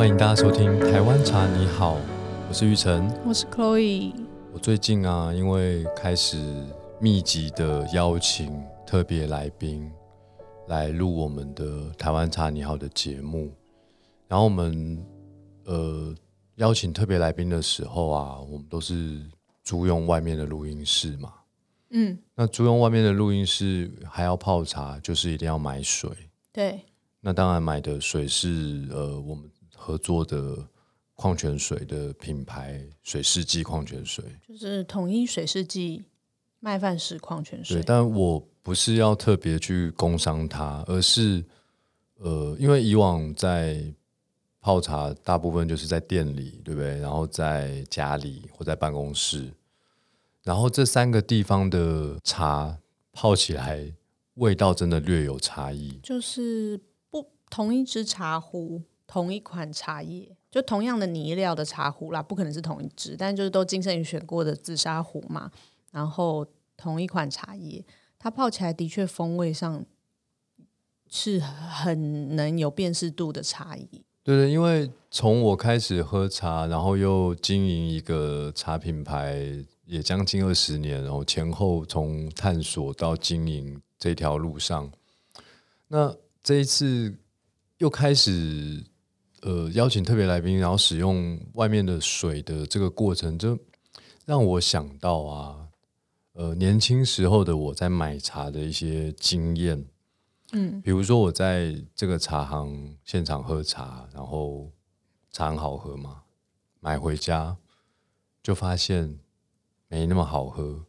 欢迎大家收听《台湾茶你好》，我是玉成。我是 Chloe，我最近啊，因为开始密集的邀请特别来宾来录我们的《台湾茶你好》的节目，然后我们呃邀请特别来宾的时候啊，我们都是租用外面的录音室嘛。嗯，那租用外面的录音室还要泡茶，就是一定要买水。对，那当然买的水是呃我们合作的矿泉水的品牌水世纪矿泉水。就是统一水世纪麦饭石矿泉水对，。但我不是要特别去工商它，而是呃，因为以往在泡茶，大部分就是在店里，对不对？然后在家里或在办公室，然后这三个地方的茶泡起来，味道真的略有差异。就是不同一只茶壶，同一款茶叶，就同样的泥料的茶壶啦，不可能是同一只，但就是都精慎选过的紫砂壶嘛。然后同一款茶叶，它泡起来的确风味上是很能有辨识度的差异。对对，因为从我开始喝茶，然后又经营一个茶品牌，也将近二十年，然后前后从探索到经营这条路上，那这一次又开始呃邀请特别来宾，然后使用外面的水的这个过程，就让我想到啊，呃年轻时候的我在买茶的一些经验。嗯，比如说我在这个茶行现场喝茶，然后茶很好喝嘛，买回家就发现没那么好喝。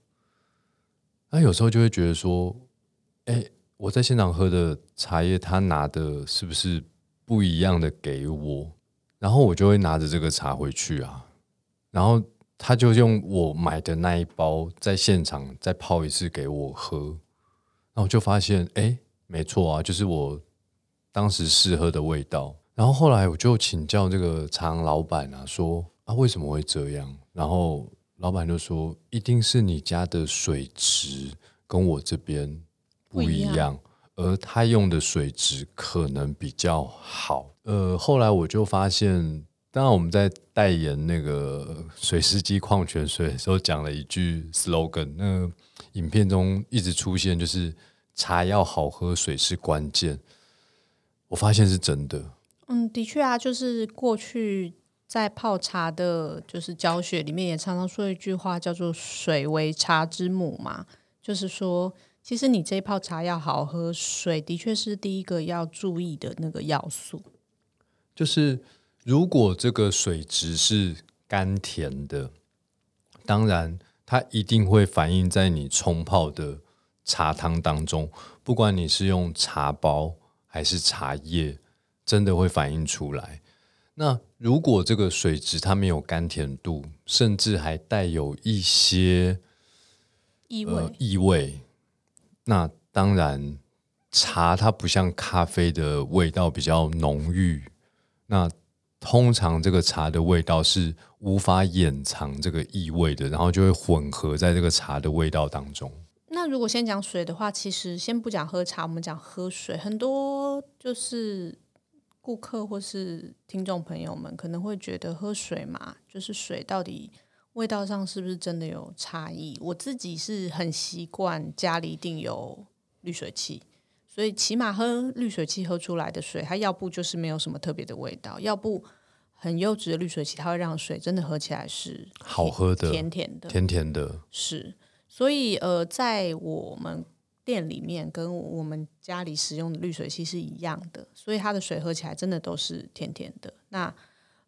那有时候就会觉得说，哎，我在现场喝的茶叶，他拿的是不是不一样的给我？然后我就会拿着这个茶回去啊，然后他就用我买的那一包在现场再泡一次给我喝，然后就发现，哎。没错啊，就是我当时试喝的味道。然后后来我就请教这个茶行老板啊，说啊为什么会这样？然后老板就说，一定是你家的水质跟我这边，不一样而他用的水质可能比较好。呃，后来我就发现，当然我们在代言那个水司机矿泉水的时候，讲了一句 slogan，那影片中一直出现就是。茶要好喝，水是关键。我发现是真的。嗯，的确啊，就是过去在泡茶的，就是教学里面也常常说一句话，叫做“水为茶之母”嘛。就是说，其实你这一泡茶要好喝，水的确是第一个要注意的那个要素。就是如果这个水质是甘甜的，当然它一定会反映在你冲泡的。茶汤当中，不管你是用茶包还是茶叶，真的会反映出来。那如果这个水质它没有甘甜度，甚至还带有一些异味，呃、异味，那当然茶它不像咖啡的味道比较浓郁。那通常这个茶的味道是无法掩藏这个异味的，然后就会混合在这个茶的味道当中。那如果先讲水的话，其实先不讲喝茶，我们讲喝水。很多就是顾客或是听众朋友们可能会觉得喝水嘛，就是水到底味道上是不是真的有差异？我自己是很习惯家里一定有滤水器，所以起码喝滤水器喝出来的水，它要不就是没有什么特别的味道，要不很优质的滤水器，它会让水真的喝起来是好喝的、甜甜的、甜甜的，是。所以，呃，在我们店里面跟我们家里使用的滤水器是一样的，所以它的水喝起来真的都是甜甜的。那，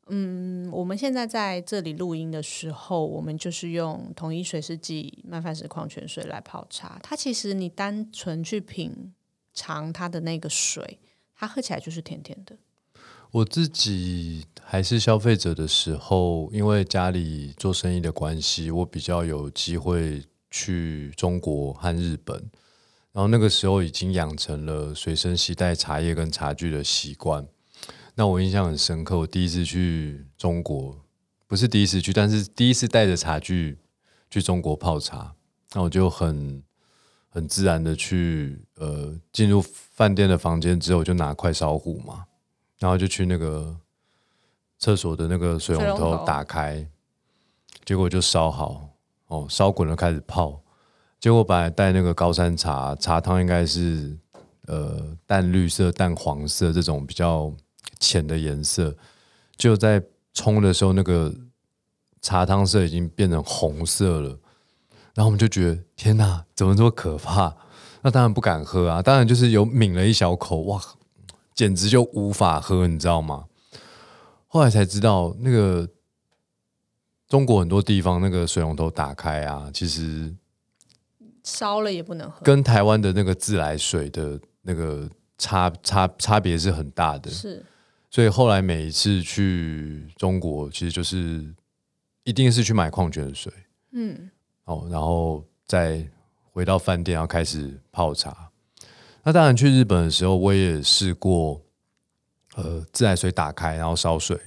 嗯，我们现在在这里录音的时候，我们就是用统一水世纪麦饭石矿泉水来泡茶。它其实你单纯去品尝它的那个水，它喝起来就是甜甜的。我自己还是消费者的时候，因为家里做生意的关系，我比较有机会。去中国和日本，然后那个时候已经养成了随身携带茶叶跟茶具的习惯。那我印象很深刻，我第一次去中国，不是第一次去，但是第一次带着茶具去中国泡茶，那我就很很自然的去呃进入饭店的房间之后，就拿快烧壶嘛，然后就去那个厕所的那个水龙头水龙头打开，结果就烧好哦，烧滚了开始泡。结果本来带那个高山茶茶汤应该是呃淡绿色、淡黄色这种比较浅的颜色，就在冲的时候，那个茶汤色已经变成红色了。然后我们就觉得天哪，怎么这么可怕？那当然不敢喝啊，当然就是有抿了一小口，哇，简直就无法喝，你知道吗？后来才知道，那个中国很多地方那个水龙头打开啊，其实烧了也不能喝。跟台湾的那个自来水的那个差差差别是很大的。是，所以后来每一次去中国，其实就是一定是去买矿泉水嗯，哦，然后再回到饭店要开始泡茶。那当然去日本的时候，我也试过，呃，自来水打开然后烧水，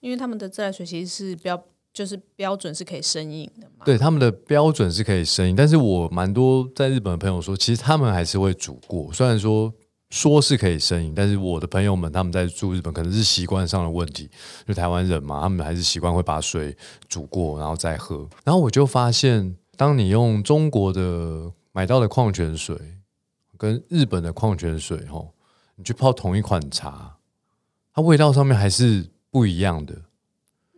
因为他们的自来水其实是标，就是标准是可以生饮的嘛。对他们的标准是可以生饮，但是我蛮多在日本的朋友说，其实他们还是会煮过。虽然说说是可以生饮，但是我的朋友们他们在住日本可能是习惯上的问题，就台湾人嘛，他们还是习惯会把水煮过然后再喝。然后我就发现，当你用中国的买到的矿泉水跟日本的矿泉水吼，你去泡同一款茶，它味道上面还是不一样的。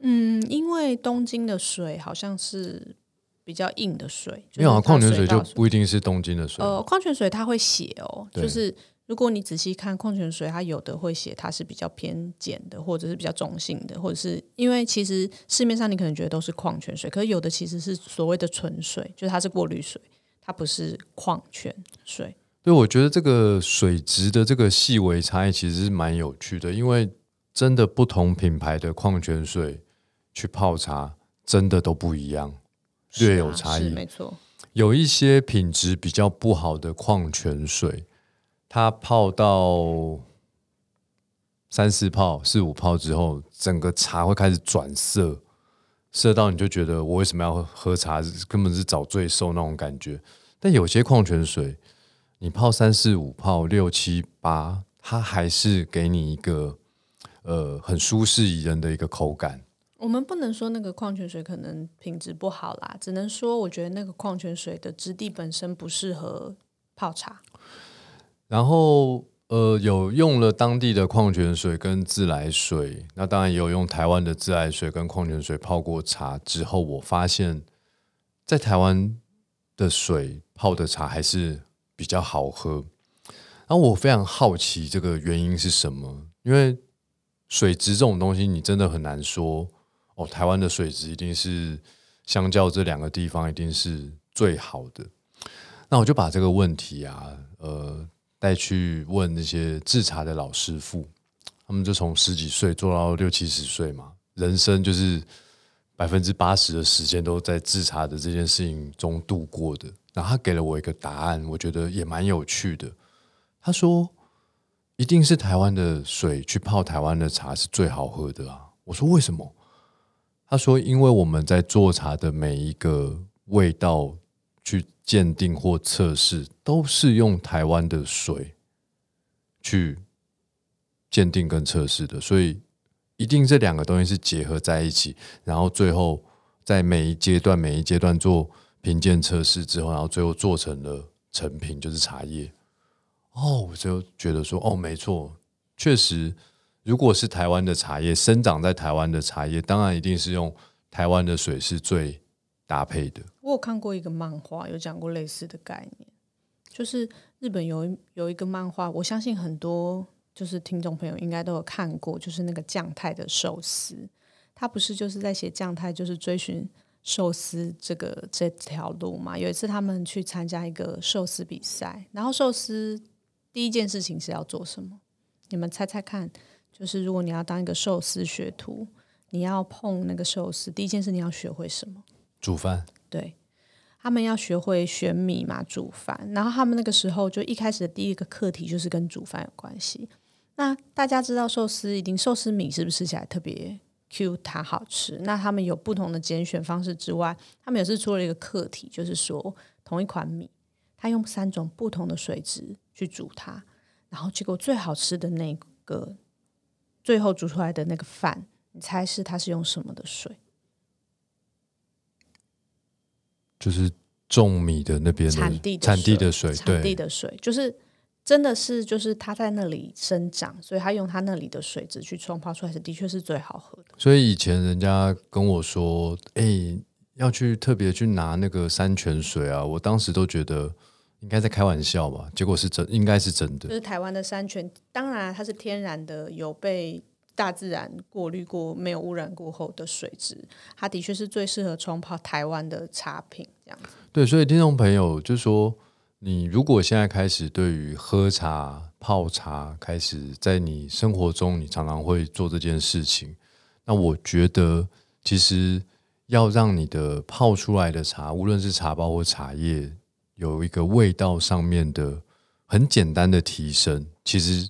嗯，因为东京的水好像是比较硬的水，没有啊，就是它矿泉水就不一定是东京的水。呃，矿泉水它会写哦，就是如果你仔细看矿泉水，它有的会写它是比较偏碱的，或者是比较中性的，或者是因为其实市面上你可能觉得都是矿泉水，可是有的其实是所谓的纯水，就是它是过滤水，它不是矿泉水。对，我觉得这个水质的这个细微差异其实是蛮有趣的，因为真的不同品牌的矿泉水去泡茶，真的都不一样，略有差异。啊没错。有一些品质比较不好的矿泉水，它泡到三四泡、四五泡之后，整个茶会开始转色，色到你就觉得我为什么要喝茶，根本是找罪受那种感觉。但有些矿泉水，你泡三四五泡、六七八，它还是给你一个呃很舒适宜人的一个口感。我们不能说那个矿泉水可能品质不好啦，只能说我觉得那个矿泉水的质地本身不适合泡茶。然后呃，有用了当地的矿泉水跟自来水，那当然也有用台湾的自来水跟矿泉水泡过茶之后，我发现，在台湾的水泡的茶还是比较好喝。然后我非常好奇这个原因是什么，因为水质这种东西，你真的很难说哦，台湾的水质一定是相较这两个地方一定是最好的。那我就把这个问题啊，呃，带去问那些制茶的老师傅，他们就从十几岁做到六七十岁嘛，人生就是百分之八十的时间都在制茶的这件事情中度过的。然后他给了我一个答案，我觉得也蛮有趣的。他说：“一定是台湾的水去泡台湾的茶是最好喝的啊！”我说：“为什么？”他说：“因为我们在做茶的每一个味道去鉴定或测试，都是用台湾的水去鉴定跟测试的，所以一定这两个东西是结合在一起，然后最后在每一阶段每一阶段做评鉴测试之后，然后最后做成了成品，就是茶叶。哦，我就觉得说，哦，没错，确实，如果是台湾的茶叶生长在台湾的茶叶，当然一定是用台湾的水是最搭配的。我有看过一个漫画，有讲过类似的概念，就是日本有一有一个漫画，我相信很多就是听众朋友应该都有看过，就是那个酱太的寿司，他不是就是在写酱太，就是追寻寿司这个这条路嘛。有一次他们去参加一个寿司比赛，然后寿司第一件事情是要做什么？你们猜猜看，就是如果你要当一个寿司学徒，你要碰那个寿司，第一件事你要学会什么？煮饭，对，他们要学会选米嘛，煮饭。然后他们那个时候就一开始的第一个课题就是跟煮饭有关系。那大家知道寿司一定寿司米是不是吃起来特别 Q 弹好吃？那他们有不同的拣选方式之外，他们也是出了一个课题，就是说同一款米，他用三种不同的水质去煮它，然后结果最好吃的那个最后煮出来的那个饭，你猜是它是用什么的水？就是种米的那边的产地的产地的水，产地对，的水，就是真的是就是它在那里生长，所以它用它那里的水质去冲泡出来是的确是最好喝的。所以以前人家跟我说，哎、要去特别去拿那个山泉水啊，我当时都觉得应该在开玩笑吧，结果是真，应该是真的就。是台湾的山泉，当然它是天然的，有被大自然过滤过、没有污染过后的水质，它的确是最适合冲泡台湾的茶品这样子。对，所以听众朋友就说，你如果现在开始对于喝茶、泡茶开始在你生活中，你常常会做这件事情，那我觉得其实要让你的泡出来的茶，无论是茶包或茶叶，有一个味道上面的很简单的提升，其实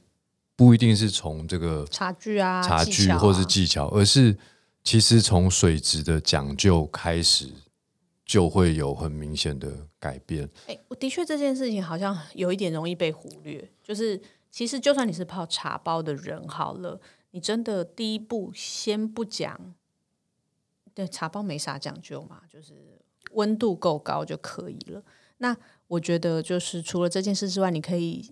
不一定是从这个茶具啊，茶具或是技巧，而是其实从水质的讲究开始，就会有很明显的改变。哎、我的确这件事情好像有一点容易被忽略，就是其实就算你是泡茶包的人好了，你真的第一步先不讲，对茶包没啥讲究嘛，就是温度够高就可以了。那我觉得就是除了这件事之外，你可以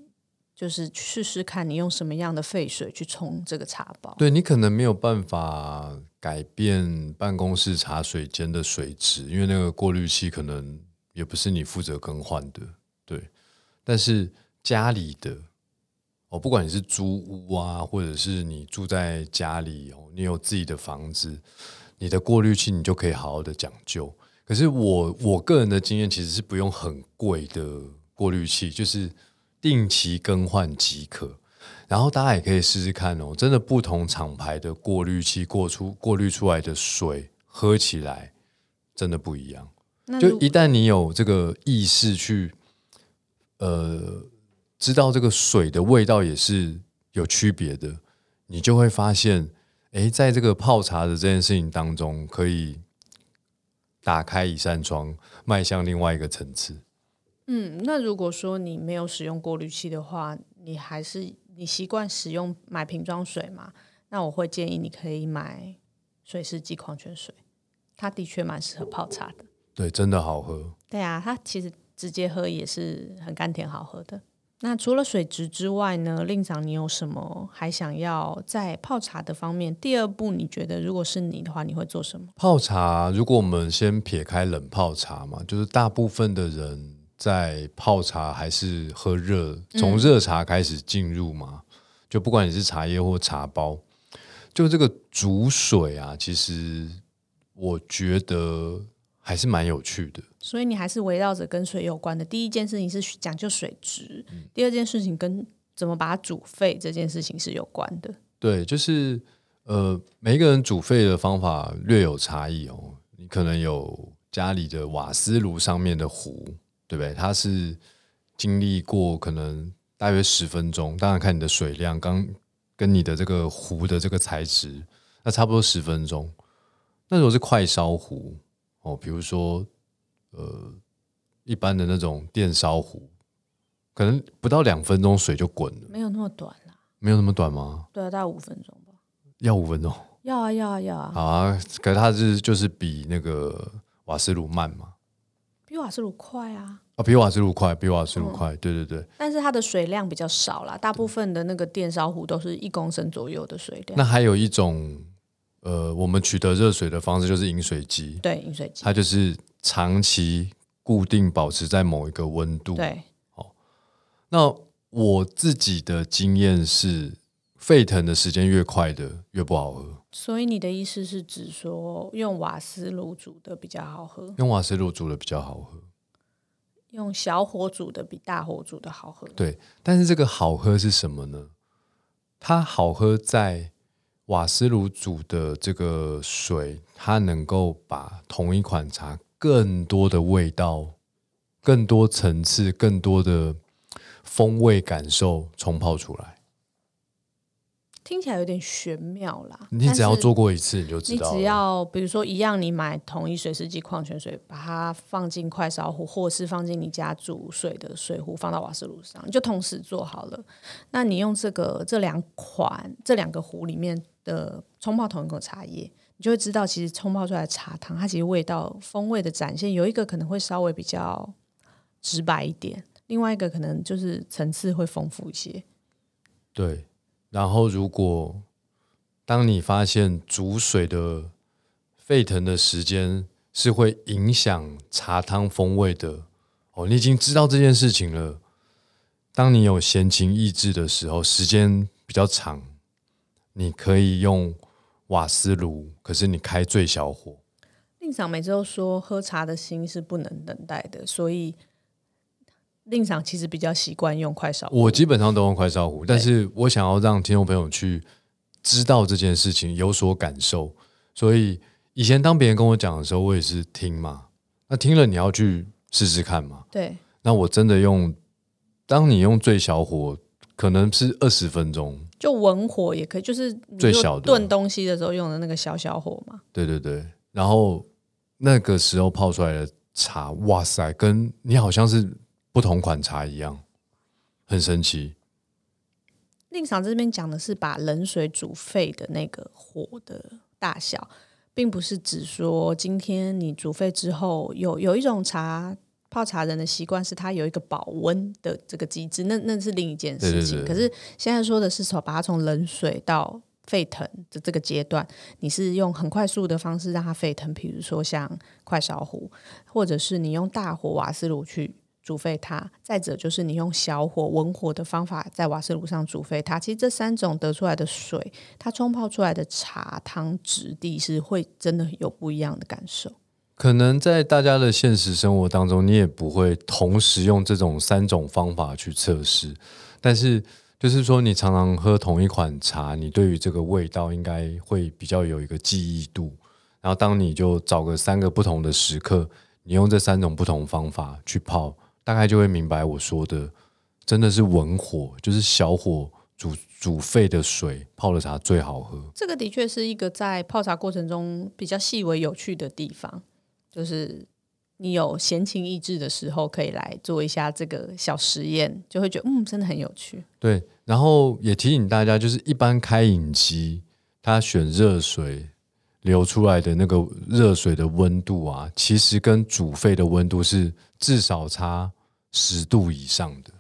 就是试试看你用什么样的沸水去冲这个茶包。对你可能没有办法改变办公室茶水间的水质，因为那个过滤器可能也不是你负责更换的。对，但是家里的哦，不管你是租屋啊，或者是你住在家里哦，你有自己的房子，你的过滤器你就可以好好的讲究。可是我我个人的经验其实是不用很贵的过滤器，就是定期更换即可。然后大家也可以试试看哦，真的不同厂牌的过滤器过出过滤出来的水，喝起来真的不一样。就一旦你有这个意识去，呃，知道这个水的味道也是有区别的，你就会发现，哎，在这个泡茶的这件事情当中，可以打开一扇窗，迈向另外一个层次。嗯，那如果说你没有使用过滤器的话，你还是你习惯使用买瓶装水嘛？那我会建议你可以买水世纪矿泉水，它的确蛮适合泡茶的。对，真的好喝。对啊，它其实直接喝也是很甘甜好喝的。那除了水质之外呢，令长你有什么还想要在泡茶的方面？第二步，你觉得如果是你的话，你会做什么？泡茶，如果我们先撇开冷泡茶嘛，就是大部分的人在泡茶还是喝热，从热茶开始进入嘛，就不管你是茶叶或茶包，就这个煮水啊，其实我觉得还是蛮有趣的。所以你还是围绕着跟水有关的。第一件事情是讲究水质，第二件事情跟怎么把它煮沸这件事情是有关的。对，就是呃，每一个人煮沸的方法略有差异哦。你可能有家里的瓦斯炉上面的壶，对不对？它是经历过可能大约十分钟，当然看你的水量，刚跟你的这个壶的这个材质，那差不多十分钟。那如果是快烧壶哦，比如说呃一般的那种电烧壶，可能不到两分钟水就滚了，没有那么短啦，没有那么短吗？对啊，大概五分钟吧。要五分钟。要啊，要啊，要啊，好啊，可是它是就是比那个瓦斯炉慢嘛，比瓦斯炉快啊，啊，比瓦斯炉快，比瓦斯炉快，对对对。但是它的水量比较少啦。大部分的那个电烧壶都是一公升左右的水量。那还有一种，呃，我们取得热水的方式就是饮水机，对，饮水机。它就是长期固定保持在某一个温度。对，那我自己的经验是，沸腾的时间越快的越不好喝，所以你的意思是指说用瓦斯炉煮的比较好喝，用瓦斯炉煮的比较好喝。用小火煮的比大火煮的好喝。对，但是这个好喝是什么呢？它好喝在瓦斯炉煮的这个水，它能够把同一款茶更多的味道、更多层次、更多的风味感受冲泡出来。听起来有点玄妙啦。你只要做过一次，你就知道你。只要比如说一样，你买同一水世纪矿泉水，把它放进快烧壶，或是放进你家煮水的水壶，放到瓦斯炉上，你就同时做好了。那你用这个这两款这两个壶里面的冲泡同一口茶叶，你就会知道，其实冲泡出来的茶汤，它其实味道风味的展现，有一个可能会稍微比较直白一点，另外一个可能就是层次会丰富一些。对，然后如果当你发现煮水的沸腾的时间是会影响茶汤风味的，哦，你已经知道这件事情了。当你有闲情逸致的时候，时间比较长，你可以用瓦斯炉，可是你开最小火。令长每次都说喝茶的心是不能等待的，所以令长其实比较习惯用快烧壶。我基本上都用快烧壶，但是我想要让听众朋友去知道这件事情，有所感受。所以以前当别人跟我讲的时候，我也是听嘛。那听了你要去试试看嘛。对那我真的用，当你用最小火，可能是二十分钟。就文火也可以，就是最小的炖东西的时候用的那个小小火嘛。对对对，然后那个时候泡出来的茶，哇塞，跟你好像是不同款茶一样，很神奇。令长这边讲的是把冷水煮沸的那个火的大小，并不是指说今天你煮沸之后有有一种茶泡茶人的习惯是它有一个保温的这个机制，那那是另一件事情。对对对可是现在说的是从把它从冷水到沸腾的这个阶段，你是用很快速的方式让它沸腾，比如说像快烧壶，或者是你用大火瓦斯炉去煮沸它，再者就是你用小火文火的方法在瓦斯炉上煮沸它。其实这三种得出来的水，它冲泡出来的茶汤质地是会真的有不一样的感受。可能在大家的现实生活当中，你也不会同时用这种三种方法去测试，但是就是说，你常常喝同一款茶，你对于这个味道应该会比较有一个记忆度。然后，当你就找个三个不同的时刻，你用这三种不同方法去泡，大概就会明白我说的，真的是文火，就是小火煮煮沸的水泡的茶最好喝。这个的确是一个在泡茶过程中比较细微有趣的地方，就是你有闲情逸致的时候，可以来做一下这个小实验，就会觉得嗯，真的很有趣。对，然后也提醒大家，就是一般开饮机，它选热水流出来的那个热水的温度啊，其实跟煮沸的温度是至少差十度以上的。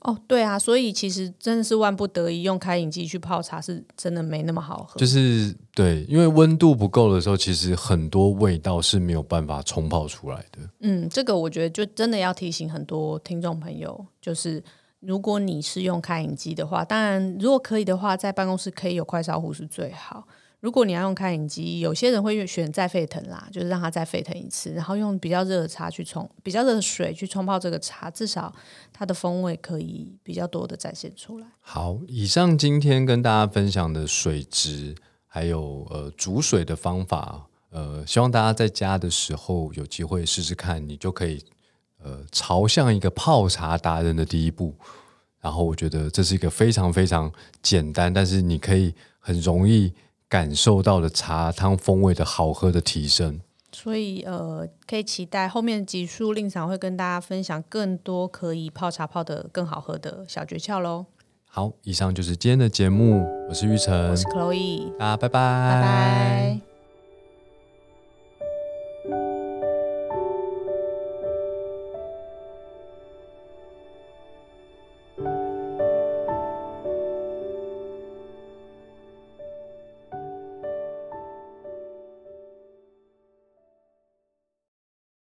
哦，对啊，所以其实真的是万不得已用开饮机去泡茶，是真的没那么好喝。就是对，因为温度不够的时候，其实很多味道是没有办法冲泡出来的。嗯，这个我觉得就真的要提醒很多听众朋友，就是如果你是用开饮机的话，当然如果可以的话，在办公室可以有快烧壶是最好。如果你要用开饮机，有些人会选再沸腾啦，就是让它再沸腾一次，然后用比较热的茶去冲，比较热的水去冲泡这个茶，至少它的风味可以比较多的展现出来。好，以上今天跟大家分享的水质，还有呃煮水的方法，呃，希望大家在家的时候有机会试试看，你就可以呃朝向一个泡茶达人的第一步。然后我觉得这是一个非常非常简单，但是你可以很容易感受到的茶汤风味的好喝的提升。所以呃，可以期待后面的集数令常会跟大家分享更多可以泡茶泡的更好喝的小诀窍喽。好，以上就是今天的节目，我是玉成我是，Chloe，大家拜拜，拜拜。